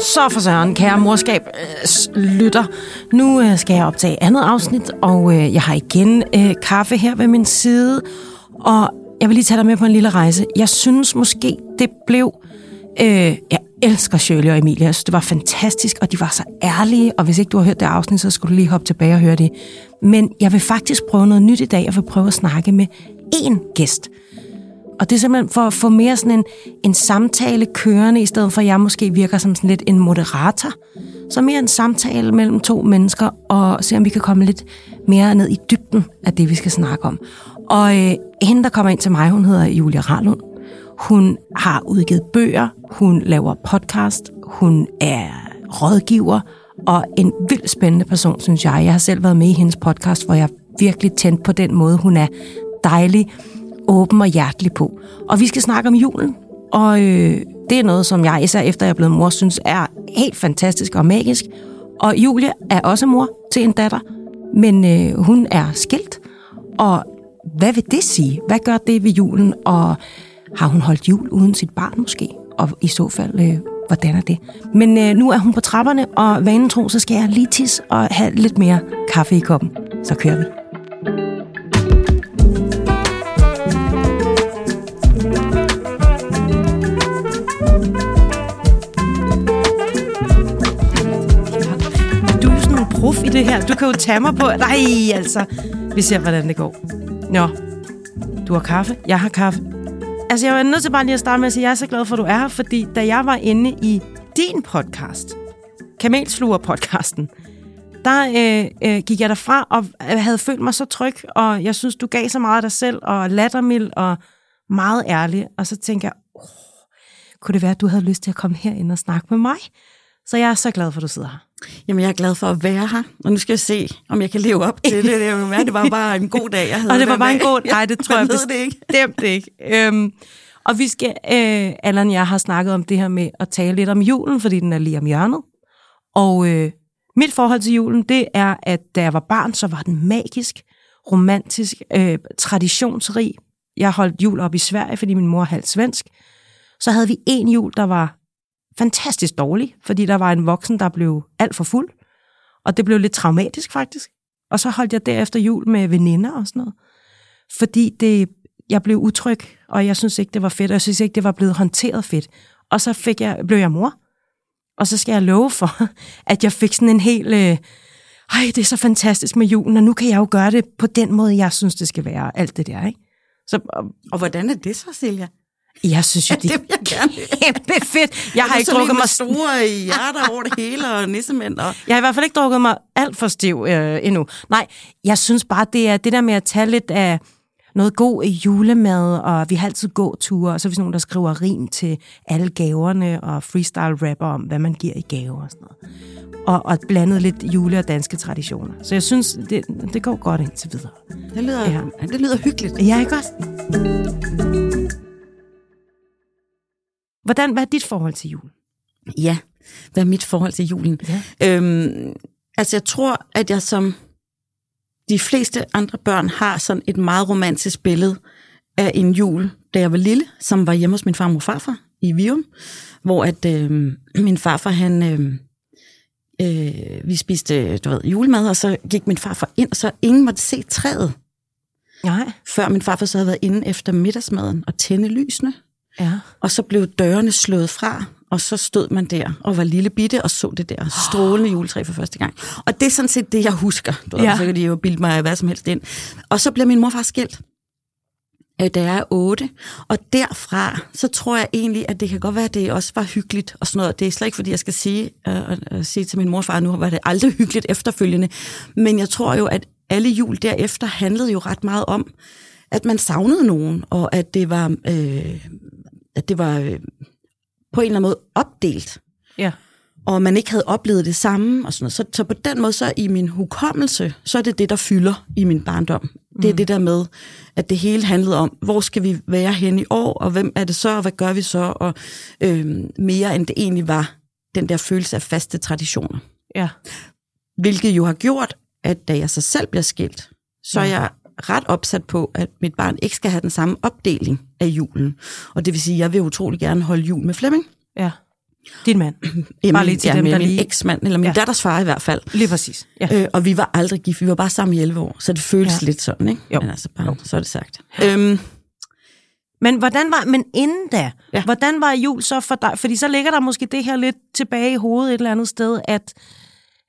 Så for søren, kære morskab, øh, lytter. Nu øh, skal jeg optage andet afsnit, og øh, jeg har igen øh, kaffe her ved min side. Og jeg vil lige tage dig med på en lille rejse. Jeg synes måske, det blev... Øh, jeg elsker Shirley og Emilia. Jeg synes, det var fantastisk, og de var så ærlige. Og hvis ikke du har hørt det afsnit, så skulle du lige hoppe tilbage og høre det. Men jeg vil faktisk prøve noget nyt i dag. Jeg vil prøve at snakke med én gæst. Og det er simpelthen for at få mere sådan en, en samtale kørende, i stedet for at jeg måske virker som sådan lidt en moderator. Så mere en samtale mellem to mennesker, og se om vi kan komme lidt mere ned i dybden af det, vi skal snakke om. Og øh, hende, der kommer ind til mig, hun hedder Julia Ralund. Hun har udgivet bøger, hun laver podcast, hun er rådgiver, og en vildt spændende person, synes jeg. Jeg har selv været med i hendes podcast, hvor jeg virkelig tændt på den måde, hun er dejlig, åben og hjertelig på. Og vi skal snakke om julen, og øh, det er noget, som jeg, især efter jeg er blevet mor, synes er helt fantastisk og magisk. Og Julie er også mor til en datter, men øh, hun er skilt. Og hvad vil det sige? Hvad gør det ved julen? Og har hun holdt jul uden sit barn måske? Og i så fald, øh, hvordan er det? Men øh, nu er hun på trapperne, og vanen tro, så skal jeg lige tisse og have lidt mere kaffe i koppen. Så kører vi. Prof i det her. Du kan jo tage mig på... Nej, altså. Vi ser, hvordan det går. Nå, du har kaffe. Jeg har kaffe. Altså, jeg var nødt til bare lige at starte med at sige, at jeg er så glad for, at du er her, fordi da jeg var inde i din podcast, Kamelsluger-podcasten, der øh, øh, gik jeg derfra og øh, havde følt mig så tryg, og jeg synes, du gav så meget af dig selv, og lattermild og meget ærlig. Og så tænkte jeg, oh, kunne det være, at du havde lyst til at komme herind og snakke med mig? Så jeg er så glad for, at du sidder her. Jamen, jeg er glad for at være her, og nu skal jeg se, om jeg kan leve op til det. Det, er, det var bare en god dag, jeg havde. Og det var bare en god Nej, det tror jeg, jeg det ikke. bestemt ikke. Øhm, og vi skal, øh, Allan og jeg har snakket om det her med at tale lidt om julen, fordi den er lige om hjørnet. Og øh, mit forhold til julen, det er, at da jeg var barn, så var den magisk, romantisk, øh, traditionsrig. Jeg holdt jul op i Sverige, fordi min mor er halvt svensk. Så havde vi en jul, der var fantastisk dårlig, fordi der var en voksen, der blev alt for fuld. Og det blev lidt traumatisk faktisk. Og så holdt jeg derefter jul med veninder og sådan noget. Fordi det, jeg blev utryg, og jeg synes ikke, det var fedt, og jeg synes ikke, det var blevet håndteret fedt. Og så fik jeg, blev jeg mor. Og så skal jeg love for, at jeg fik sådan en helt... Øh, ej, det er så fantastisk med julen, og nu kan jeg jo gøre det på den måde, jeg synes, det skal være, alt det der, ikke? Så, og, og hvordan er det så, Silja? Jeg synes jo, det, det vil jeg gerne. kæmpe fedt. Jeg har ikke drukket mig... store hjerter over det hele, og nissemænd. Og... Jeg har i hvert fald ikke drukket mig alt for stiv øh, endnu. Nej, jeg synes bare, det er det der med at tage lidt af noget god julemad, og vi har altid gåture, og så er vi sådan nogen, der skriver rim til alle gaverne, og freestyle rapper om, hvad man giver i gaver og sådan noget. Og, og blandet lidt jule- og danske traditioner. Så jeg synes, det, det går godt indtil videre. Det lyder, ja. det lyder hyggeligt. Ja, ikke også? Hvordan, hvad er dit forhold til jul? Ja, hvad er mit forhold til julen? Ja. Øhm, altså, jeg tror, at jeg som de fleste andre børn har sådan et meget romantisk billede af en jul, da jeg var lille, som var hjemme hos min far og farfar i Vium, hvor at øh, min farfar, han, øh, øh, vi spiste du ved, julemad, og så gik min farfar ind, og så ingen måtte se træet. Nej. Før min farfar så havde været inde efter middagsmaden og tænde lysene. Ja. Og så blev dørene slået fra, og så stod man der og var lille bitte og så det der strålende juletræ for første gang. Og det er sådan set det, jeg husker. Du ja. ved, så kan de jo bilde mig hvad som helst ind. Og så bliver min morfar skilt, øh, da jeg er otte. Og derfra, så tror jeg egentlig, at det kan godt være, at det også var hyggeligt og sådan noget. Det er slet ikke, fordi jeg skal sige, øh, øh, sige til min morfar, nu var det aldrig hyggeligt efterfølgende. Men jeg tror jo, at alle jul derefter handlede jo ret meget om, at man savnede nogen, og at det var, øh, at det var øh, på en eller anden måde opdelt. Ja. Og man ikke havde oplevet det samme. Og sådan noget. Så, så på den måde, så i min hukommelse, så er det det, der fylder i min barndom. Mm. Det er det der med, at det hele handlede om, hvor skal vi være hen i år, og hvem er det så, og hvad gør vi så, og øh, mere end det egentlig var den der følelse af faste traditioner. Ja. Hvilket jo har gjort, at da jeg så selv bliver skilt, så er jeg ret opsat på, at mit barn ikke skal have den samme opdeling af julen. Og det vil sige, at jeg vil utrolig gerne holde jul med Flemming. Ja. Din mand. Jamen, Bare lige til ja, dem, der min lige- eksmand, eller min Ja. ja. datters far i hvert fald. Lige præcis. Ja. Øh, og vi var aldrig gift, vi var bare sammen i 11 år, så det føles Ja. ja. lidt sådan, ikke? Jo. Men altså bare, så er det sagt. Øhm, Men hvordan var, men inden da, ja. Ja. hvordan var jul så for dig? Fordi så ligger der måske det her lidt tilbage i hovedet et eller andet sted, at,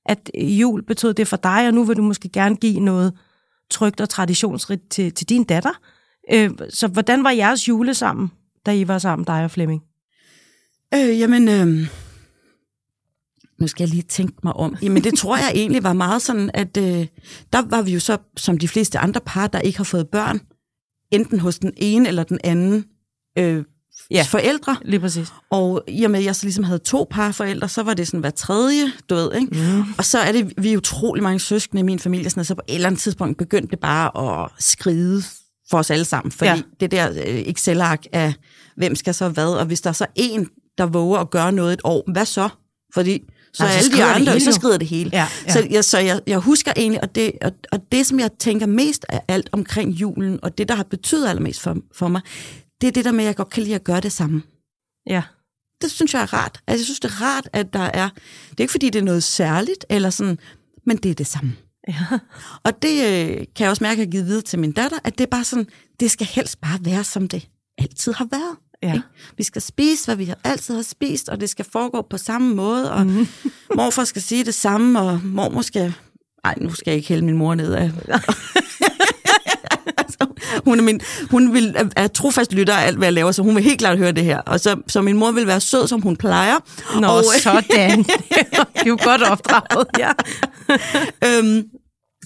at jul betød det for dig, og nu vil du måske gerne give noget trygt og traditionsrigt til, til din datter. Øh, så hvordan var jeres jule sammen, da I var sammen, dig og Flemming? øh, jamen, øh, nu skal jeg lige tænke mig om. Jamen, det tror jeg egentlig var meget sådan, at øh, der var vi jo så, som de fleste andre par, der ikke har fået børn, enten hos den ene eller den anden øh, Ja. forældre. Lige præcis. Og i og med, at jeg så ligesom havde to par forældre, så var det sådan hver tredje, du ved, ikke? Mm. Og så er det, vi er utrolig mange søskende i min familie, sådan, og så på et eller andet tidspunkt begyndte det bare at skride for os alle sammen. Fordi Ja. det der øh, Excel-ark af, hvem skal så hvad, og hvis der er så en, der våger at gøre noget et år, hvad så? Fordi så Nej, Nej, så alle de skrider det andre, hele så skrider det hele. Ja, ja. Så, jeg, så jeg, jeg husker egentlig, og det, og, og det, som jeg tænker mest af alt omkring julen, og det, der har betydet allermest for, for mig, det er det der med, at jeg godt kan lide at gøre det samme Ja. det synes jeg er rart. Altså, jeg synes, det er rart, at der er... Det er ikke, fordi det er noget særligt, eller sådan, men det er det samme. ja. Og det øh, kan jeg også mærke, at jeg har givet videre til min datter, at det er bare sådan, det skal helst bare være, som det altid har været. Ja. Ikke? Vi skal spise, hvad vi har- altid har spist, og det skal foregå på samme måde, og mm. morfar skal sige det samme, og mormor skal... Ej, nu skal jeg ikke hælde min mor ned af. altså, hun er, min, hun vil, er, trofast lytter af alt, hvad jeg laver, så hun vil helt klart høre det her. Og så, så min mor vil være sød, som hun plejer. Nå, og, sådan. det er jo godt opdraget, ja. Øhm,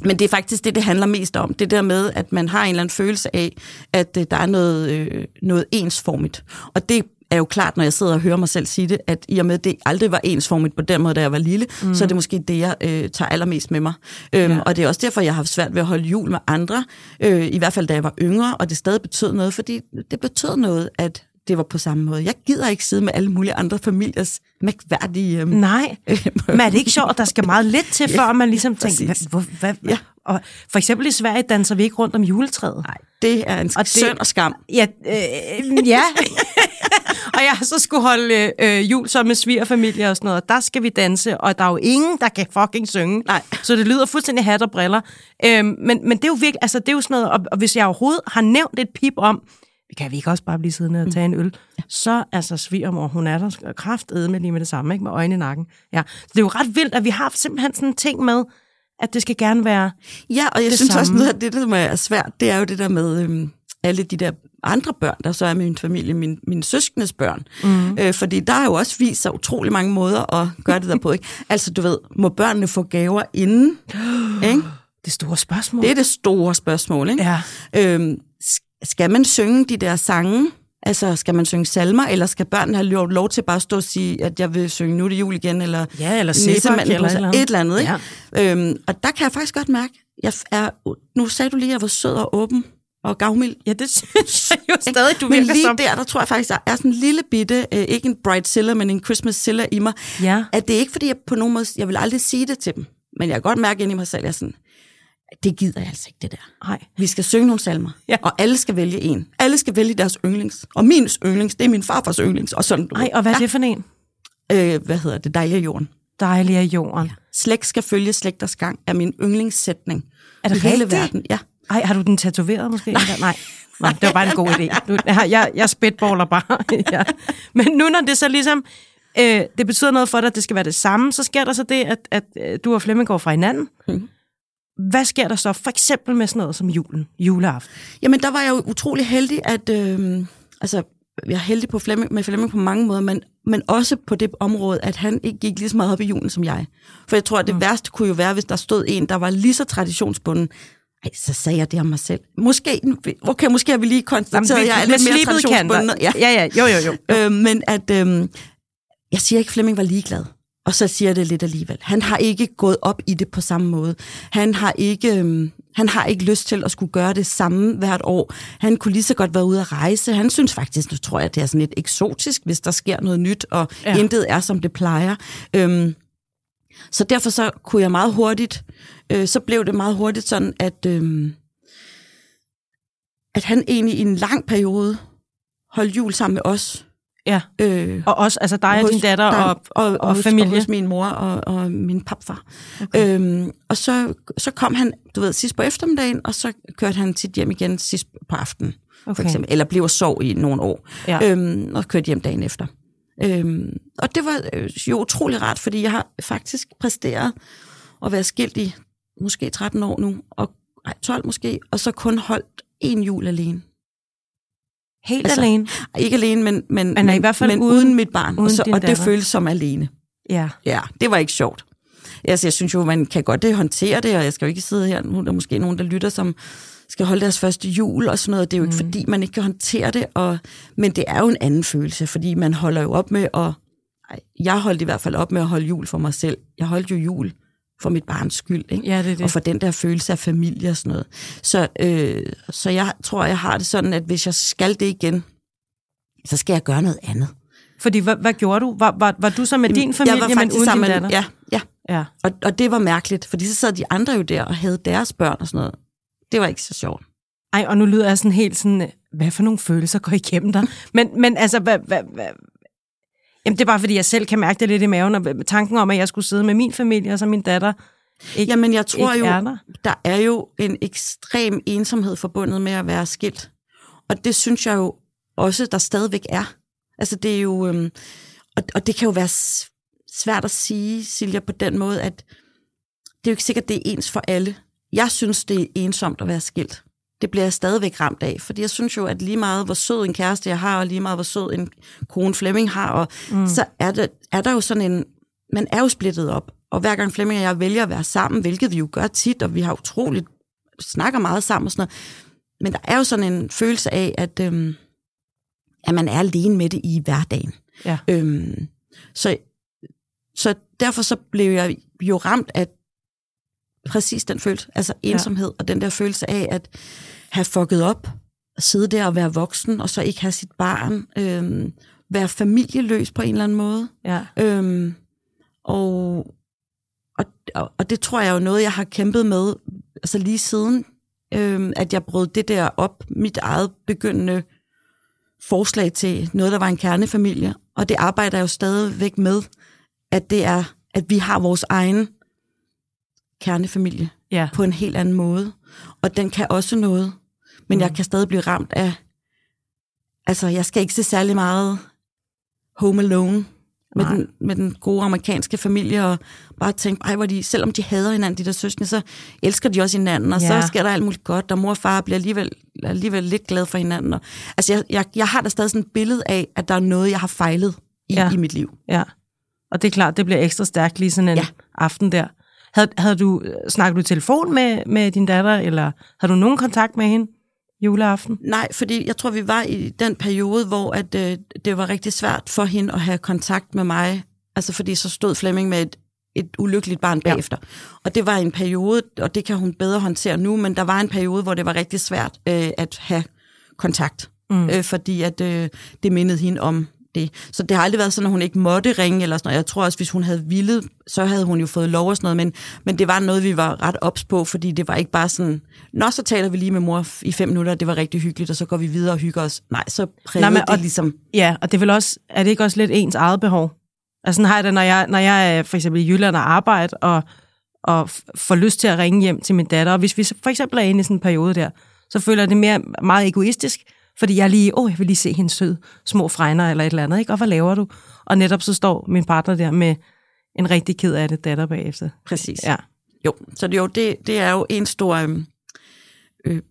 men det er faktisk det, det handler mest om. Det der med, at man har en eller anden følelse af, at øh, der er noget, øh, noget ensformigt. Og det er jo klart, når jeg sidder og hører mig selv sige det, at i og med, at det aldrig var ensformigt på den måde, da jeg var lille, mm. så er det måske det, jeg øh, tager allermest med mig. Øhm, Ja. ja. Og det er også derfor, jeg har haft svært ved at holde jul med andre, øh, i hvert fald da jeg var yngre, og det stadig betød noget, fordi det betød noget, at det var på samme måde. Jeg gider ikke sidde med alle mulige andre familiers mærkværdige... Øh, Nej, men er det ikke sjovt, at der skal meget lidt til, før man ligesom tænker, hvad, hvad, hvad? Ja. Og for eksempel i Sverige danser vi ikke rundt om juletræet. Nej, det er en Og det- søn og skam. Ja, øh, ja. og jeg har så skulle holde øh, jul så med svigerfamilie og sådan noget, og der skal vi danse, og der er jo ingen, der kan fucking synge. Nej. Så det lyder fuldstændig hat og briller. Øhm, men, men det er jo virkelig, altså det er jo sådan noget, og, og hvis jeg overhovedet har nævnt et pip om, vi kan vi ikke også bare blive siddende og tage en øl, så altså svigermor, hun er der kraftede med lige med det samme, ikke? med øjne i nakken. Ja. Så det er jo ret vildt, at vi har simpelthen sådan en ting med, at det skal gerne være... Ja, og jeg det synes samme. også, noget af det, der er svært, det er jo det der med øhm, alle de der andre børn, der så er min familie, min, mine søskendes børn. Mm. Øh, fordi der har jo også vist sig utrolig mange måder at gøre det der på. Ikke? Altså, du ved, må børnene få gaver inden? ikke? Det store spørgsmål. Det er det store spørgsmål. Ikke? Ja. Øhm, sk- skal man synge de der sange? Altså, skal man synge salmer, eller skal børnene have lov, lov til bare at stå og sige, at jeg vil synge Nu er det jul igen, eller Ja, eller Nissemanden eller eller et eller andet. Ikke? Ja. Øhm, og der kan jeg faktisk godt mærke, jeg er, nu sagde du lige, at jeg var sød og åben og gavmild. Ja, det synes jeg jo stadig, du Men lige som. der, der tror jeg faktisk, der er sådan en lille bitte, øh, ikke en bright Silla, men en Christmas Silla i mig. Ja. At det er ikke, fordi jeg på nogen måde, jeg vil aldrig sige det til dem, men jeg kan godt mærke ind i mig selv, at jeg er sådan, det gider jeg altså ikke, det der. Nej. Vi skal synge nogle salmer, Ja. og alle skal vælge en. Alle skal vælge deres yndlings. Og min yndlings, det er min farfars yndlings. Og sådan, du Ej, ved. og hvad er det for en? Øh, hvad hedder det? Dejlige jorden. Dejlig af jorden. Ja. Slægt skal følge slægters gang, er min yndlingssætning. Er det I hele verden, ja. Ej, har du den tatoveret måske? Nej. Nej. Nej, det var bare en god idé. Du, jeg, jeg, spitballer bare. ja. Men nu når det så ligesom, øh, det betyder noget for dig, at det skal være det samme, så sker der så det, at, at øh, du og Flemming går fra hinanden. Mhm. Hvad sker der så for eksempel med sådan noget som julen, juleaften? Jamen, der var jeg jo utrolig heldig, at... Øh, altså, jeg er heldig på Flemming, med Flemming på mange måder, men, men også på det område, at han ikke gik lige så meget op i julen som jeg. For jeg tror, at det mm. værste kunne jo være, hvis der stod en, der var lige så traditionsbunden. Ej, så sagde jeg det om mig selv. Måske, okay, måske har vi lige konstateret, at jeg er lidt mere traditionsbunden. Ja. ja, ja, jo, jo, jo. Øh, men at, øh, jeg siger ikke, at Flemming var ligeglad. Og så siger det lidt alligevel. Han har ikke gået op i det på samme måde. Han har ikke, øh, han har ikke lyst til at skulle gøre det samme hvert år. Han kunne lige så godt være ude at rejse. Han synes faktisk, nu tror jeg, det er sådan lidt eksotisk, hvis der sker noget nyt, og ja. intet er, som det plejer. Øhm, så derfor så kunne jeg meget hurtigt, øh, så blev det meget hurtigt sådan, at, øh, at han egentlig i en lang periode holdt jul sammen med os, Ja, Øh, og også altså dig og din datter der- og, og, og, og familie. Og hos min mor og, og min papfar. Okay. Øhm, og så, så kom han, du ved, sidst på eftermiddagen, og så kørte han tit hjem igen sidst på aftenen, okay. For eksempel. Eller blev og sov i nogle år, Ja. øhm, og kørte hjem dagen efter. Øhm, og det var øh, jo utrolig rart, fordi jeg har faktisk præsteret at være skilt i måske 13 år nu, og nej, 12 måske, og så kun holdt en jul alene. Helt Altså, alene. Ikke alene, men, men, Men i hvert fald men uden- uden mit barn. uden og, så, og det føles som alene. Ja. Ja, det var ikke sjovt. Altså, jeg synes jo, man kan godt det, håndtere det, og jeg skal jo ikke sidde her, nu er der måske nogen, der lytter, som skal holde deres første jul og sådan noget. Det er jo ikke, mm. fordi man ikke kan håndtere det, og, men det er jo en anden følelse, fordi man holder jo op med at... Jeg holdt i hvert fald op med at holde jul for mig selv. Jeg holdt jo jul for mit barns skyld, ikke? Ja, det det. og for den der følelse af familie og sådan noget. Så, øh, så jeg tror, jeg har det sådan, at hvis jeg skal det igen, så skal jeg gøre noget andet. Fordi, hvad, hvad gjorde du? Var, var, var du så med din jeg familie, var men uden din sammen datter? med, ja, ja, ja. og, og det var mærkeligt, fordi så sad de andre jo der og havde deres børn og sådan noget. Det var ikke så sjovt. Ej, og nu lyder jeg sådan helt sådan, hvad for nogle følelser går igennem dig? Men, men altså, hvad, hvad, hvad, Jamen, det er bare, fordi jeg selv kan mærke det lidt i maven, og tanken om, at jeg skulle sidde med min familie og så min datter, ikke, Jamen, jeg tror jo, er der. der er jo en ekstrem ensomhed forbundet med at være skilt. Og det synes jeg jo også, der stadigvæk er. Altså, det er jo... Øhm, og, og det kan jo være svært at sige, Silja, på den måde, at det er jo ikke sikkert, det er ens for alle. Jeg synes, det er ensomt at være skilt. Det bliver jeg stadigvæk ramt af, fordi jeg synes jo, at lige meget hvor sød en kæreste jeg har, og lige meget hvor sød en kone Flemming har, og mm. så er, det, er der jo sådan en... Man er jo splittet op, og hver gang Flemming og jeg vælger at være sammen, hvilket vi jo gør tit, og vi har utroligt snakker meget sammen og sådan noget, men der er jo sådan en følelse af, at, øhm, at man er alene med det i hverdagen. Ja. Øhm, så, så derfor så blev jeg jo ramt af præcis den følelse, altså ensomhed, ja. og den der følelse af at have fucket op, sidde der og være voksen, og så ikke have sit barn, øhm, være familieløs på en eller anden måde. Ja. Øhm, og, og, og, det tror jeg er jo noget, jeg har kæmpet med, altså lige siden, øhm, at jeg brød det der op, mit eget begyndende forslag til noget, der var en kernefamilie. Og det arbejder jeg jo stadigvæk med, at det er, at vi har vores egen kernefamilie ja. på en helt anden måde. Og den kan også noget, men mm. jeg kan stadig blive ramt af, altså jeg skal ikke se særlig meget Home Alone med Nej. den, med den gode amerikanske familie, og bare tænke, ej, hvor de, selvom de hader hinanden, de der søskende, så elsker de også hinanden, og Ja. så sker der alt muligt godt, og mor og far bliver alligevel, alligevel lidt glade for hinanden. Og, altså, jeg, jeg, jeg har da stadig sådan et billede af, at der er noget, jeg har fejlet i, Ja. i mit liv. Ja, og det er klart, det bliver ekstra stærkt lige sådan en. Ja. aften der. Havde, havde du, snakket du i telefon med, med din datter, eller havde du nogen kontakt med hende juleaften? Nej, fordi jeg tror, vi var i den periode, hvor at, øh, det var rigtig svært for hende at have kontakt med mig. Altså fordi så stod Flemming med et, et ulykkeligt barn Ja. bagefter. Og det var en periode, og det kan hun bedre håndtere nu, men der var en periode, hvor det var rigtig svært øh, at have kontakt. Mm. Øh, fordi at øh, det mindede hende om det. Så det har aldrig været sådan, at hun ikke måtte ringe eller sådan noget. Jeg tror også, hvis hun havde villet, så havde hun jo fået lov og sådan noget, men, men det var noget, vi var ret ops på, fordi det var ikke bare sådan, nå, så taler vi lige med mor i fem minutter, det var rigtig hyggeligt, og så går vi videre og hygger os. Nej, så prægede Nej, men- det og- ligesom... Ja, og det er vel også, er det ikke også lidt ens eget behov? Altså sådan har jeg det, når jeg, når jeg er for eksempel i Jylland og arbejde, og, og får lyst til at ringe hjem til min datter, og hvis vi for eksempel er inde i sådan en periode der, så føler jeg det mere meget egoistisk, fordi jeg lige, åh, jeg vil lige se hendes søde små fregner eller et eller andet, ikke? Og hvad laver du? Og netop så står min partner der med en rigtig ked af det datter bagefter. Præcis. Ja. Jo, så det, jo, det, det er jo en stor øhm, øh,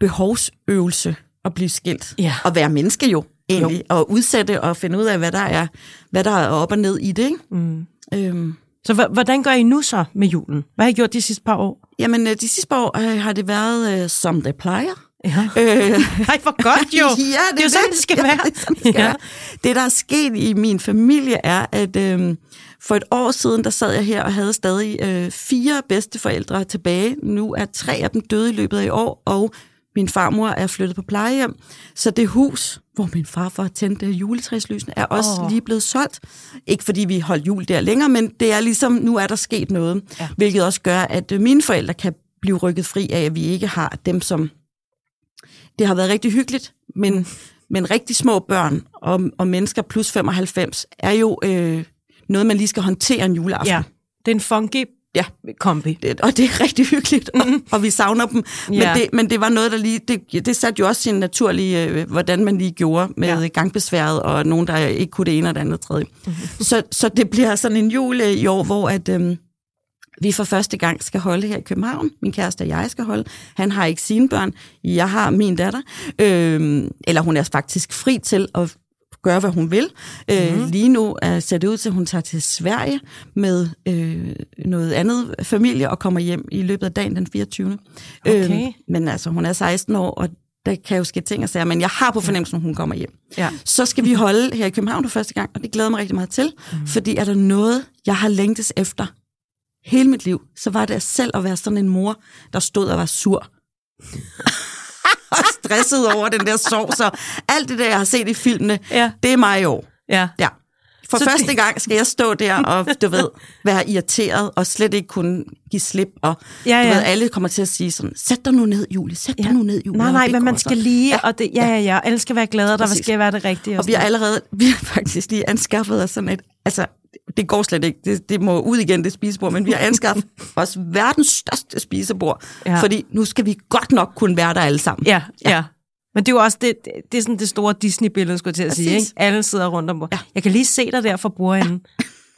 behovsøvelse at blive skilt. Ja. Og være menneske jo, egentlig. Jo. Og udsætte og finde ud af, hvad der er, hvad der er op og ned i det. Ikke? Mm. Øhm, Så hvordan gør I nu så med julen? Hvad har I gjort de sidste par år? jamen, øh, de sidste par år øh, har det været, øh, som det plejer. Ja. Øh, Ej, hvor godt jo! ja, det er jo sådan, det skal være. Ja, det, sådan, det, skal Ja. være. det, der er sket i min familie, er, at øhm, for et år siden, der sad jeg her og havde stadig øh, fire bedsteforældre tilbage. Nu er tre af dem døde i løbet af i år, og min farmor er flyttet på plejehjem. Så det hus, hvor min farfar tændte juletræslysene, er også oh. lige blevet solgt. Ikke fordi vi holdt jul der længere, men det er ligesom, nu er der sket noget. Ja. Ja. Hvilket også gør, at øh, mine forældre kan blive rykket fri af, at vi ikke har dem som det har været rigtig hyggeligt, men, men rigtig små børn og, og mennesker plus 95 er jo øh, noget, man lige skal håndtere en juleaften. Ja, det er en funky Ja. kombi. Det, og det er rigtig hyggeligt, og, og vi savner dem. Men, Ja. det, men det var noget, der lige... Det, det satte jo også sin naturlige, øh, hvordan man lige gjorde med Ja. gangbesværet, og nogen, der ikke kunne det ene og det andet tredje. så, så det bliver sådan en jul øh, i år, hvor at, øh, vi for første gang skal holde her i København. Min kæreste og jeg skal holde. Han har ikke sine børn. Jeg har min datter. Øh, eller hun er faktisk fri til at gøre, hvad hun vil. Mm-hmm. Øh, lige nu er, ser det ud til, at hun tager til Sverige med øh, noget andet familie og kommer hjem i løbet af dagen den 24. Okay. Øh, men altså, hun er 16 år, og der kan jo ske ting og sager, men jeg har på fornemmelsen, at hun kommer hjem. Ja. Så skal vi holde her i København for første gang, og det glæder mig rigtig meget til, mm. fordi er der noget, jeg har længtes efter hele mit liv, så var det selv at være sådan en mor, der stod og var sur. og stresset over den der sorg, så alt det der, jeg har set i filmene, Ja. det er mig i år. Ja. Ja. For Så første det- gang skal jeg stå der og, du ved, være irriteret og slet ikke kunne give slip. Og Ja, du ja. ved, alle kommer til at sige sådan, sæt dig nu ned, Julie, sæt dig nu ned, Julie. Nej, og nej, men man så." skal lige, ja. og det, ja, ja, ja, alle skal være glade, og der skal være det rigtige. Og vi har allerede, vi har faktisk lige anskaffet os sådan et, altså, det går slet ikke, det, det må ud igen, det spisebord, men vi har anskaffet os verdens største spisebord, Ja. ja. fordi nu skal vi godt nok kunne være der alle sammen. Ja, ja. ja. Men det er jo også det, det, det er sådan det store Disney-billede, skulle jeg til at sige. Præcis. Ikke? Alle sidder rundt om. Ja. Jeg kan lige se dig der for bordenden.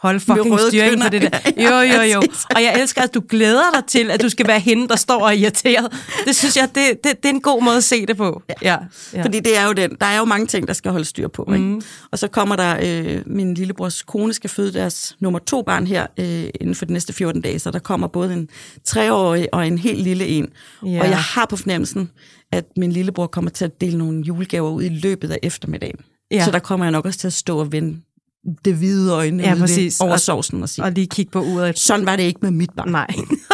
Hold fucking styring på det der. Jo, jo, jo. Og jeg elsker, at du glæder dig til, at du skal være hende, der står og er irriteret. Det synes jeg, det, det, det er en god måde at se det på. Ja. ja. Ja. Fordi det er jo den. Der er jo mange ting, der skal holde styr på. Ikke? Mhm. Og så kommer der, øh, min lillebrors kone skal føde deres nummer to barn her øh, inden for de næste 14 dage, så der kommer både en treårig og en helt lille en. Ja. Og jeg har på fornemmelsen, at min lillebror kommer til at dele nogle julegaver ud i løbet af eftermiddagen. Ja. Så der kommer jeg nok også til at stå og vende det hvide øjne Ja, præcis. over Og- sovsen og sige, Og lige kigge på uret. sådan var det ikke med mit barn, Nej.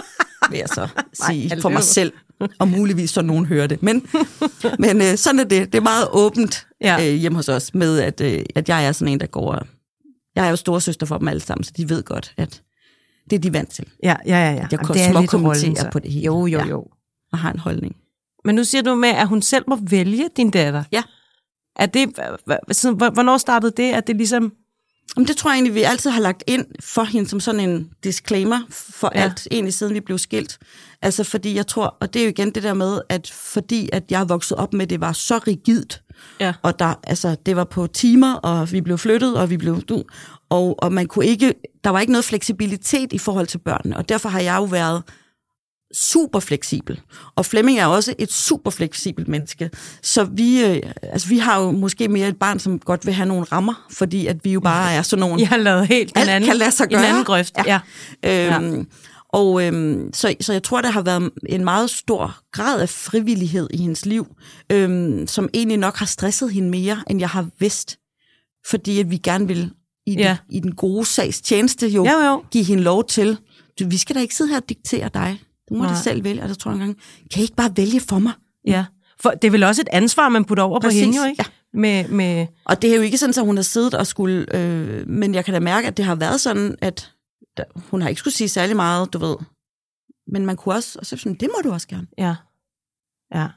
vil jeg så Nej, sige hallo. for mig selv. Og muligvis så nogen hører det. Men, men øh, sådan er det. Det er meget åbent Ja. ja. øh, hjemme hos os, med at, øh, at jeg er sådan en, der går... og- Jeg er jo storesøster for dem alle sammen, så de ved godt, at det er de vant til. Ja, ja, ja. ja. Jeg Jamen, kan er småkommentere på det hele. Jo, jo, Ja. jo. Og har en holdning. Men nu siger du med, at hun selv må vælge din datter. Ja. Er det, hvornår startede det? At det ligesom... Jamen, det tror jeg egentlig, vi altid har lagt ind for hende som sådan en disclaimer for Ja. alt, egentlig siden vi blev skilt. Altså fordi jeg tror, og det er jo igen det der med, at fordi at jeg vokset op med, det var så rigidt, Ja. og der, altså, det var på timer, og vi blev flyttet, og vi blev du, og, og man kunne ikke, der var ikke noget fleksibilitet i forhold til børnene, og derfor har jeg jo været super fleksibel. Og Flemming er også et super fleksibelt menneske. Så vi, øh, altså, vi har jo måske mere et barn, som godt vil have nogle rammer, fordi at vi jo bare er sådan nogle... Jeg har lavet helt Alt anden, kan lade sig i en gøre. anden grøft. Ja. ja. Øhm, Og øhm, så, så jeg tror, der har været en meget stor grad af frivillighed i hendes liv, øhm, som egentlig nok har stresset hende mere, end jeg har vidst. Fordi at vi gerne vil i, Ja. den, i den gode sags tjeneste jo, Jo, jo. give hende lov til, vi skal da ikke sidde her og diktere dig. Du må Nej. det selv vælge. Og så tror jeg engang, kan I ikke bare vælge for mig? ja. For det er vel også et ansvar, man putter over Præcis, på hende, jo ikke? ja. Med, med, Og det er jo ikke sådan, at hun har siddet og skulle... Øh, men jeg kan da mærke, at det har været sådan, at der, hun har ikke skulle sige særlig meget, du ved. Men man kunne også... Og så sådan, det må du også gerne. ja. Ja.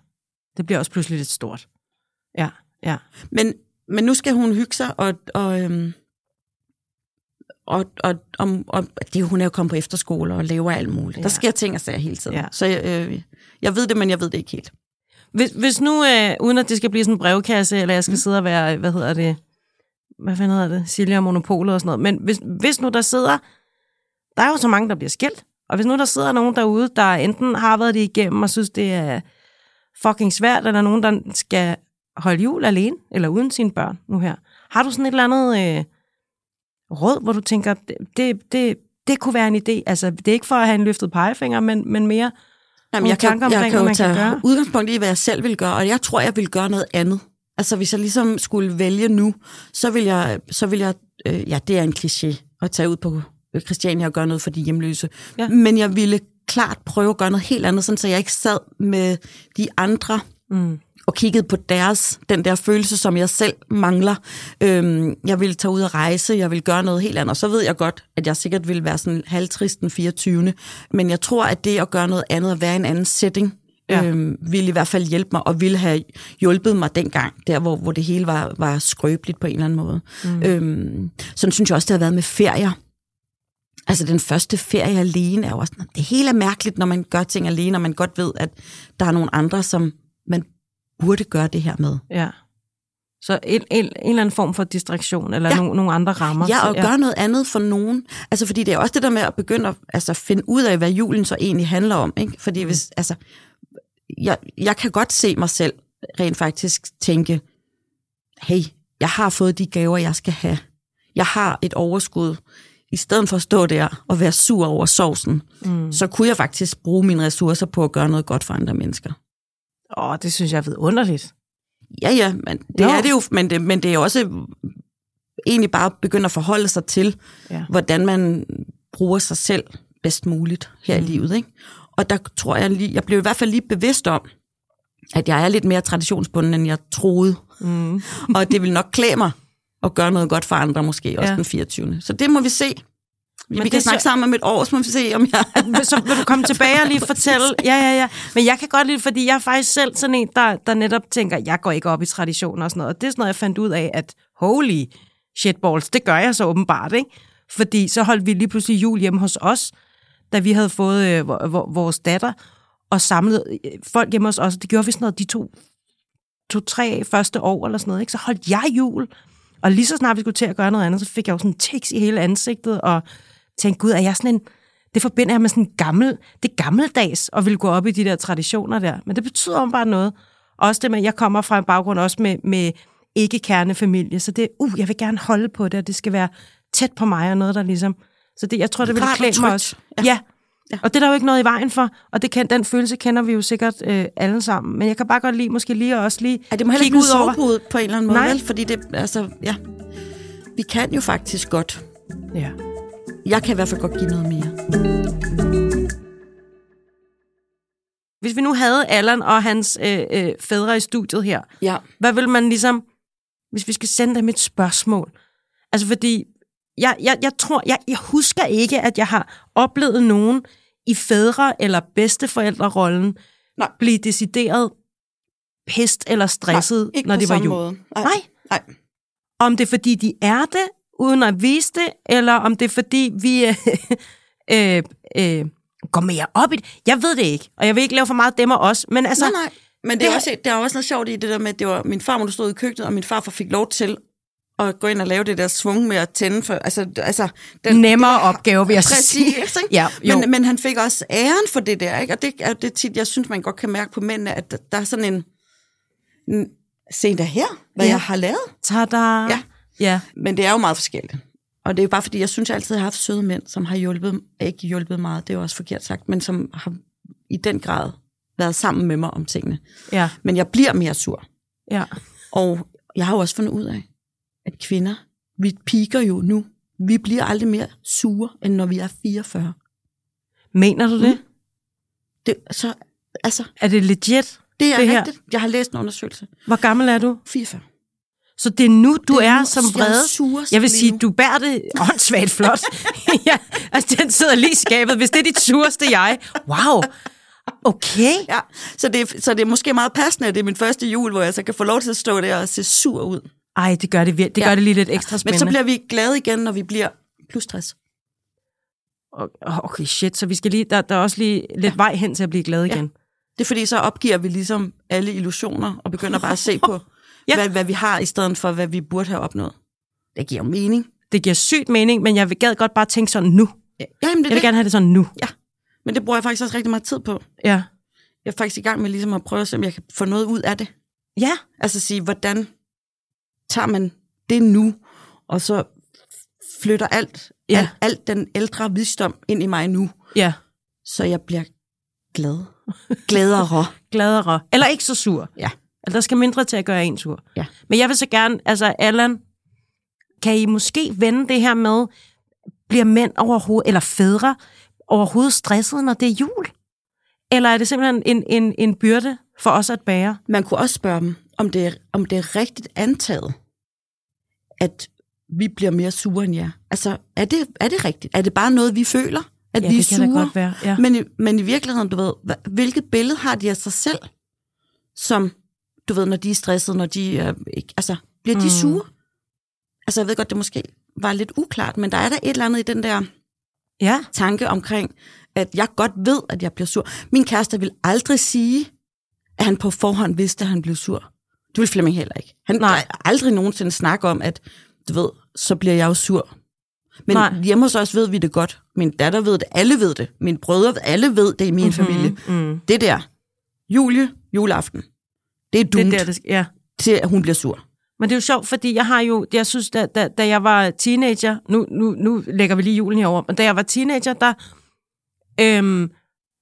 Det bliver også pludselig lidt stort. Ja, ja. Men, men nu skal hun hygge sig, og, og, øhm, og, og, og, og det, hun er jo kommet på efterskole og laver alt muligt. Ja. Der sker ting og sager hele tiden. Ja. Så øh, jeg ved det, men jeg ved det ikke helt. Hvis, hvis nu, øh, uden at det skal blive sådan en brevkasse, eller jeg skal mm. sidde og være, hvad hedder det, hvad fanden hedder det, Silja og Monopolet og sådan noget, men hvis, hvis nu der sidder, der er jo så mange, der bliver skilt, og hvis nu der sidder nogen derude, der enten har været det igennem og synes, det er fucking svært, eller nogen, der skal holde jul alene, eller uden sine børn nu her, har du sådan et eller andet øh, råd, hvor du tænker, det, det, det, kunne være en idé? Altså, det er ikke for at have en løftet pegefinger, men, men mere Jamen, jeg kan, tanker jeg omkring, kan jo man kan tage gøre? udgangspunkt i, hvad jeg selv vil gøre, og jeg tror, jeg vil gøre noget andet. Altså, hvis jeg ligesom skulle vælge nu, så vil jeg, så vil jeg øh, ja, det er en kliché, at tage ud på Christiania og gøre noget for de hjemløse. Ja. Men jeg ville klart prøve at gøre noget helt andet, sådan, så jeg ikke sad med de andre mm, og kiggede på deres, den der følelse, som jeg selv mangler. Øhm, jeg ville tage ud og rejse, jeg vil gøre noget helt andet. Og så ved jeg godt, at jeg sikkert ville være sådan halvtrist den 24. Men jeg tror, at det at gøre noget andet, at være i en anden setting, ja. øhm, ville i hvert fald hjælpe mig, og ville have hjulpet mig dengang, der hvor, hvor det hele var, var skrøbeligt på en eller anden måde. Mm. Øhm, sådan synes jeg også, det har været med ferier. Altså den første ferie alene er jo også, det hele er mærkeligt, når man gør ting alene, og man godt ved, at der er nogle andre, som man burde gøre det her med. Ja. Så en, en, en eller anden form for distraktion, eller ja. nogle, nogle andre rammer. Ja, og ja. gøre noget andet for nogen. Altså, fordi det er også det der med at begynde at altså, finde ud af, hvad julen så egentlig handler om. Ikke? Fordi mm. hvis, altså, jeg, jeg kan godt se mig selv rent faktisk tænke, hey, jeg har fået de gaver, jeg skal have. Jeg har et overskud. I stedet for at stå der og være sur over sovsen, mm. så kunne jeg faktisk bruge mine ressourcer på at gøre noget godt for andre mennesker. Åh, det synes jeg er underligt. Ja, ja, men det jo. er det jo, men det, men det er også egentlig bare begynde at forholde sig til, ja. hvordan man bruger sig selv bedst muligt her mm. i livet. Ikke? Og der tror jeg lige, jeg blev i hvert fald lige bevidst om, at jeg er lidt mere traditionsbunden, end jeg troede. Mm. og det vil nok klæde mig at gøre noget godt for andre, måske også ja. den 24. Så det må vi se. Men vi kan snakke sammen om et år, så må vi se, om jeg... så vil du komme tilbage og lige fortælle... Ja, ja, ja. Men jeg kan godt lide, fordi jeg er faktisk selv sådan en, der, der netop tænker, jeg går ikke op i traditioner og sådan noget. Og det er sådan noget, jeg fandt ud af, at holy shitballs, det gør jeg så åbenbart, ikke? Fordi så holdt vi lige pludselig jul hjemme hos os, da vi havde fået øh, vores datter, og samlet øh, folk hjemme hos os. Det gjorde vi sådan noget de to, to tre første år eller sådan noget, ikke? Så holdt jeg jul, og lige så snart vi skulle til at gøre noget andet, så fik jeg jo sådan en tiks i hele ansigtet, og tænkte, gud, er jeg sådan en... Det forbinder jeg med sådan en gammel... Det er gammeldags at ville gå op i de der traditioner der. Men det betyder om bare noget. Også det med, at jeg kommer fra en baggrund også med, med ikke-kernefamilie. Så det uh, jeg vil gerne holde på det, og det skal være tæt på mig og noget, der ligesom... Så det, jeg tror, det vil klæde mig også. Ja. ja. Ja. Og det er der jo ikke noget i vejen for, og det kan, den følelse kender vi jo sikkert øh, alle sammen. Men jeg kan bare godt lide, måske lige også lige ja, det må heller ikke ud over. på en eller anden måde, Nej. Vel? fordi det, altså, ja, vi kan jo faktisk godt. Ja. Jeg kan i hvert fald godt give noget mere. Hvis vi nu havde Allan og hans øh, øh, fædre i studiet her, ja. hvad vil man ligesom, hvis vi skal sende dem et spørgsmål? Altså fordi, jeg, jeg, jeg tror, jeg, jeg husker ikke, at jeg har oplevet nogen i fædre- eller bedsteforældrerollen Nej. blive decideret pest eller stresset, Nej, når det var jul. Måde. Nej. Nej. Nej. Om det er, fordi de er det, uden at vise det, eller om det er fordi, vi øh, øh, øh, går mere op i det. Jeg ved det ikke, og jeg vil ikke lave for meget dem og os. Men altså, nej, nej. Men det, er også, det er også noget sjovt i det der med, at det var min far, der stod i køkkenet, og min far fik lov til at gå ind og lave det der svung med at tænde for, altså, altså den, Nemmere det, opgave, vil jeg præcis, sige. Ikke? Ja, jo. Men, men han fik også æren for det der, ikke? og det er det tit, jeg synes, man godt kan mærke på mændene, at der, der er sådan en, en se der her, hvad ja. jeg har lavet. Tada! Ja. Ja. Men det er jo meget forskelligt. Og det er bare fordi, jeg synes jeg altid, har haft søde mænd, som har hjulpet, ikke hjulpet meget, det er jo også forkert sagt, men som har i den grad været sammen med mig om tingene. Ja. Men jeg bliver mere sur. Ja. Og jeg har jo også fundet ud af, at kvinder, vi piker jo nu. Vi bliver aldrig mere sure, end når vi er 44. Mener du det? Mm. det så, altså, er det legit? Det er det rigtigt. Her? Jeg har læst en undersøgelse. Hvor gammel er du? 44. Så det er nu, du det er, er nu, som vrede. Jeg, jeg vil sige, du bærer det åndssvagt flot. ja, altså, den sidder lige i skabet. Hvis det er dit sureste jeg. Wow. Okay. Ja, så det, så det er måske meget passende, at det er min første jul, hvor jeg så kan få lov til at stå der og se sur ud. Ej, det gør det, det, ja. gør det lige lidt ekstra spændende. Men så bliver vi glade igen, når vi bliver plus 60. Okay, shit. Så vi skal lige, der, der er også lige lidt ja. vej hen til at blive glade igen. Ja. Det er fordi, så opgiver vi ligesom alle illusioner og begynder bare at se på ja. hvad, hvad vi har, i stedet for, hvad vi burde have opnået. Det giver jo mening. Det giver sygt mening, men jeg vil gad godt bare tænke sådan nu. Ja, jamen, det jeg vil det. gerne have det sådan nu. Ja, men det bruger jeg faktisk også rigtig meget tid på. Ja. Jeg er faktisk i gang med ligesom at prøve at se, om jeg kan få noget ud af det. Ja. Altså sige, hvordan tager man det nu, og så flytter alt, ja. alt, alt den ældre visdom ind i mig nu. Ja. Så jeg bliver glad. Gladere. Gladere. Eller ikke så sur. Ja. Altså, der skal mindre til at gøre en tur. Ja. Men jeg vil så gerne, altså Allan, kan I måske vende det her med, bliver mænd overhovedet, eller fædre, overhovedet stresset, når det er jul? Eller er det simpelthen en, en, en byrde for os at bære? Man kunne også spørge dem, om det er, om det er rigtigt antaget, at vi bliver mere sure end jer. Altså, er det, er det rigtigt? Er det bare noget, vi føler? At Ja, de er det kan da sure. godt være, ja. Men, i, men i virkeligheden, du ved, hvilket billede har de af sig selv, som, du ved, når de er stressede, når de er, ikke, altså, bliver de Mm. sure? Altså, jeg ved godt, det måske var lidt uklart, men der er der et eller andet i den der Ja. tanke omkring, at jeg godt ved, at jeg bliver sur. Min kæreste vil aldrig sige, at han på forhånd vidste, at han blev sur. Det vil Flemming heller ikke. Han Nej. Aldrig nogensinde snakke om, at du ved, så bliver jeg jo sur. Men Nej. Nej. hjemme hos os ved vi det godt. Min datter ved det, alle ved det. Mine brødre, alle ved det i min mm-hmm. familie. Mm. Det der, Julie, juleaften, det er Det dumt er der, det, ja. til, at hun bliver sur. Men det er jo sjovt, fordi jeg har jo, jeg synes, da, da, da jeg var teenager, nu, nu, nu lægger vi lige julen herover, men da jeg var teenager, der øhm,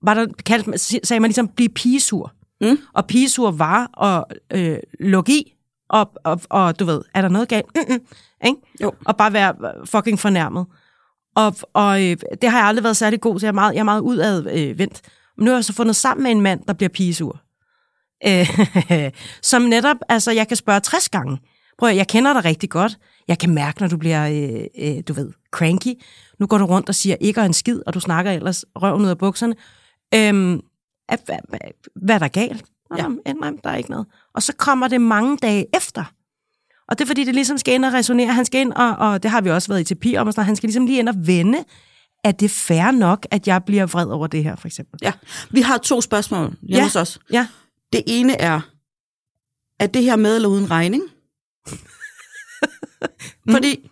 var der, kaldt, sagde man ligesom, blive pigesur. Mm. Og pigesur var at øh, lukke i, og, og, og du ved, er der noget galt? Mm-mm, ikke? Jo. Og bare være fucking fornærmet. Og, og øh, det har jeg aldrig været særlig god til. Jeg er meget, jeg er meget udadvendt. Øh, vendt. Men nu har jeg så fundet sammen med en mand, der bliver pigesur. Øh, som netop, altså jeg kan spørge 60 gange. Prøv at, jeg kender dig rigtig godt. Jeg kan mærke, når du bliver, øh, øh, du ved, cranky. Nu går du rundt og siger ikke og en skid, og du snakker ellers røven ud af bukserne. Øhm, hvad, hvad, hvad er der galt? Ja. Nej, nej, der er ikke noget. Og så kommer det mange dage efter. Og det er fordi, det ligesom skal ind og resonere. Han skal ind, og, og det har vi også været i terapi om, og sådan, han skal ligesom lige ind og vende, at det er fair nok, at jeg bliver vred over det her, for eksempel. Ja. Vi har to spørgsmål hjemme ja. hos os. Ja. Det ene er, er det her med eller uden regning? Fordi,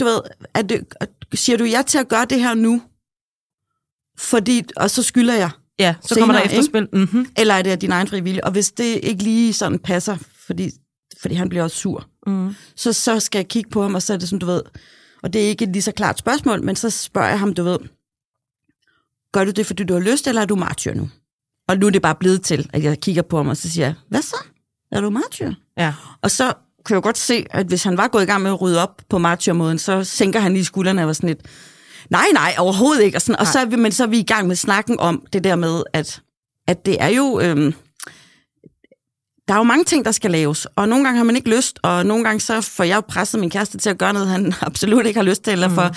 du ved, er det, siger du ja til at gøre det her nu? Fordi, og så skylder jeg. Ja, så kommer der Senere, efterspil. Mm-hmm. Eller er det af din egen frivillige? Og hvis det ikke lige sådan passer, fordi, fordi han bliver også sur, Mm. så, så skal jeg kigge på ham, og så er det sådan, du ved, og det er ikke et lige så klart spørgsmål, men så spørger jeg ham, du ved, gør du det, fordi du har lyst, eller er du martyr nu? Og nu er det bare blevet til, at jeg kigger på ham, og så siger jeg, hvad så? Er du martyr? Ja. Og så kan jeg godt se, at hvis han var gået i gang med at rydde op på martyrmåden, så sænker han lige skuldrene og var sådan lidt, nej, nej, overhovedet ikke. Og, sådan, og så er vi, men så er vi i gang med snakken om det der med, at, at det er jo... Øhm, der er jo mange ting, der skal laves, og nogle gange har man ikke lyst, og nogle gange så får jeg jo presset min kæreste til at gøre noget, han absolut ikke har lyst til, eller for,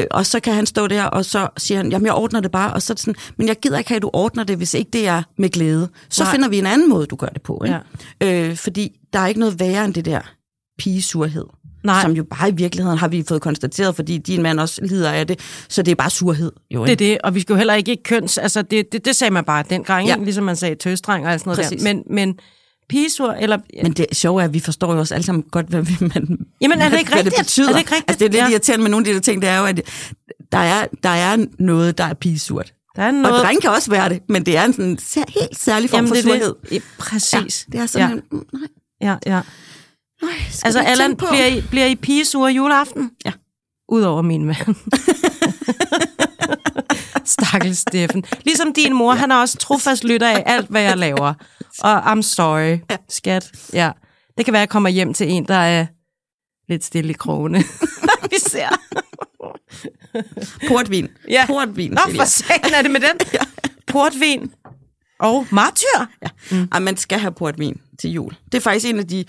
øh, og så kan han stå der, og så siger han, jamen jeg ordner det bare, og så er det sådan, men jeg gider ikke have, at du ordner det, hvis ikke det er med glæde. Så Nej. Finder vi en anden måde, du gør det på. Ikke? Ja. Øh, fordi der er ikke noget værre end det der pigesurhed. Nej. Som jo bare i virkeligheden har vi fået konstateret, fordi din mand også lider af det, så det er bare surhed. Jo, Det er ikke? det, og vi skal jo heller ikke køns... Altså, det, det, det sagde man bare dengang, ja. Ja. ligesom man sagde tøstreng og sådan noget Præcis. der. Men, men pigesur, eller... Men det sjove er, at vi forstår jo også alle sammen godt, hvad, vi, man, Jamen, er det ikke hvad det rigtigt? betyder. Er det ikke rigtigt? Altså, det er lidt Ja. irriterende med nogle af de der ting, det er jo, at der er, der er noget, der er pigesurt. Der er Noget... Og drenge kan også være det, men det er en sådan helt særlig form Jamen, for det surhed. det. Ja, præcis. Ja, det er sådan, ja. en, nej, Ja, ja. nej, Altså, Allan, bliver I, bliver I pigesure juleaften? Ja. Udover min mand. Stakkels Steffen. Ligesom din mor, han er også trofast lytter af alt, hvad jeg laver. Og I'm sorry, skat. Ja. Det kan være, at jeg kommer hjem til en, der er lidt stille i krogene. Vi ser. Portvin. Ja. Portvin, Nå, for sagen er det med den. Portvin og martyr. Ja. Mm. Ej, man skal have portvin til jul. Det er faktisk en af de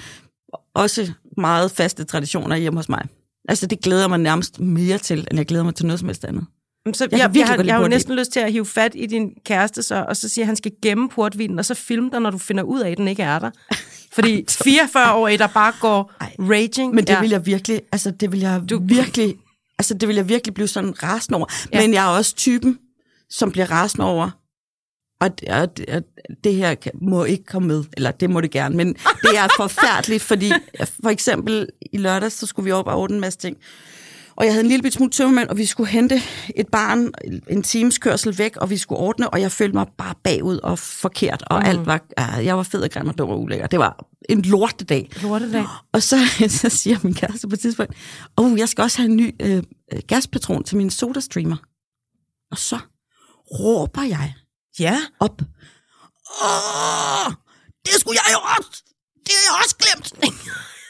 også meget faste traditioner hjemme hos mig. Altså, det glæder mig nærmest mere til, end jeg glæder mig til noget som helst andet. Så jeg, jeg, jeg, jeg har jo næsten lyst til at hive fat i din kæreste, så, og så siger, at han skal gemme portvinen, og så filme dig, når du finder ud af, at den ikke er der. Fordi 44 år der bare går Ej, raging. Men det ja. vil jeg virkelig, altså det vil jeg du... virkelig, altså det vil jeg virkelig blive sådan rasende over. Ja. Ja. Men jeg er også typen, som bliver rasende over, og, og, og det her kan- må ikke komme med, eller det må det gerne, men det er forfærdeligt, fordi for eksempel i lørdags, så skulle vi op og ordne en masse ting, og jeg havde en lille smule tømmermænd, og vi skulle hente et barn en times kørsel væk, og vi skulle ordne, og jeg følte mig bare bagud og forkert, og mm. alt var, ja, jeg var fed og grim og dum og ulækker. Det var en lortedag. Lortedag. Og så, så siger min kæreste på et tidspunkt, åh, oh, jeg skal også have en ny øh, gaspatron til min sodastreamer. Og så råber jeg Ja. op, åh, det skulle jeg jo også, det har jeg også glemt.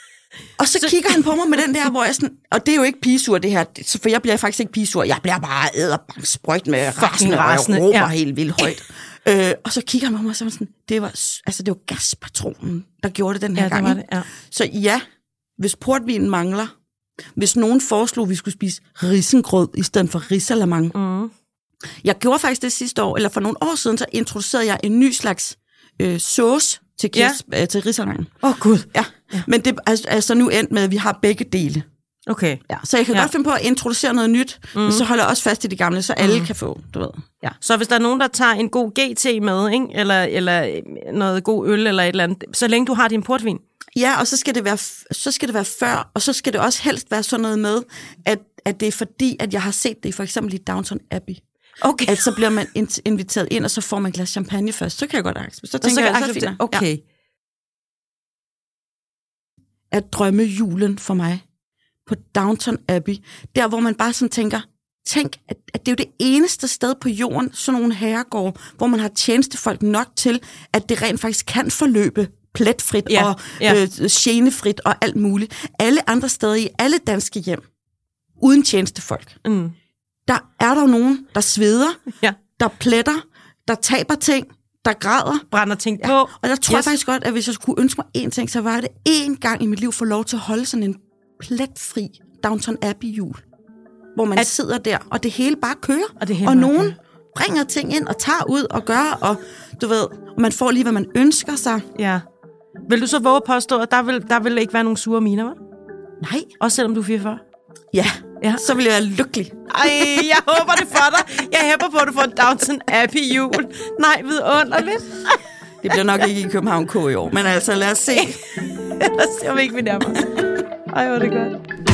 Og så, så kigger han på mig med den der, hvor jeg sådan, og det er jo ikke pigesur det her, det- for jeg bliver faktisk ikke pigesur, jeg bliver bare æderbank sprøjt med rasende, og rasende, jeg råber ja. helt vildt højt. øh, og så kigger han på mig og så sådan, det var, altså det var gaspatronen, der gjorde det den her Ja, det gang. ikke? det, ja. Så ja, hvis portvinen mangler, hvis nogen foreslog, at vi skulle spise risengrød i stedet for risalamang, Mm. Jeg gjorde faktisk det sidste år, eller for nogle år siden, så introducerede jeg en ny slags øh, sauce til, kirs, ja. øh, til risalangen. Åh, oh, gud. Ja. ja, men det er altså, altså nu endt med, at vi har begge dele. Okay. Ja, så jeg kan ja. godt finde på at introducere noget nyt, mm. men så holder jeg også fast i det gamle, så alle mm. kan få, du ved. Ja. Så hvis der er nogen, der tager en god GT med, ikke? Eller, eller noget god øl eller et eller andet, så længe du har din portvin. Ja, og så skal det være, så skal det være før, og så skal det også helst være sådan noget med, at, at det er fordi, at jeg har set det for eksempel i Downton Abbey. Okay. At så bliver man inviteret ind, og så får man et glas champagne først. Så kan jeg godt acceptere. Så tænker så jeg, jeg så Okay. Ja. At drømme julen for mig på Downton Abbey, der hvor man bare sådan tænker, tænk, at, at det er jo det eneste sted på jorden, sådan nogle herregård, hvor man har tjenestefolk nok til, at det rent faktisk kan forløbe pletfrit ja, og ja. Øh, genefrit og alt muligt. Alle andre steder i alle danske hjem, uden tjenestefolk, mm. Der er der nogen, der sveder, ja. der pletter, der taber ting, der græder. Brænder ting på. Ja. Og jeg tror yes. faktisk godt, at hvis jeg skulle ønske mig én ting, så var det én gang i mit liv få lov til at holde sådan en pletfri Downton Abbey jul. Hvor man at, sidder der, og det hele bare kører. Og, det hele og nogen kører. bringer ting ind og tager ud og gør, og du ved, og man får lige, hvad man ønsker sig. Ja. Vil du så våge at påstå, at der vil, der vil ikke være nogen sure miner, hva'? Nej. Også selvom du er 44? Ja, ja. så vil jeg være lykkelig. Ej, jeg håber det for dig. Jeg hæpper på, at du får en Downton Abbey jul. Nej, vidunderligt. Det bliver nok ikke i København K i år, men altså lad os se. lad os se, om ikke vi nærmer Ej, hvor er det godt.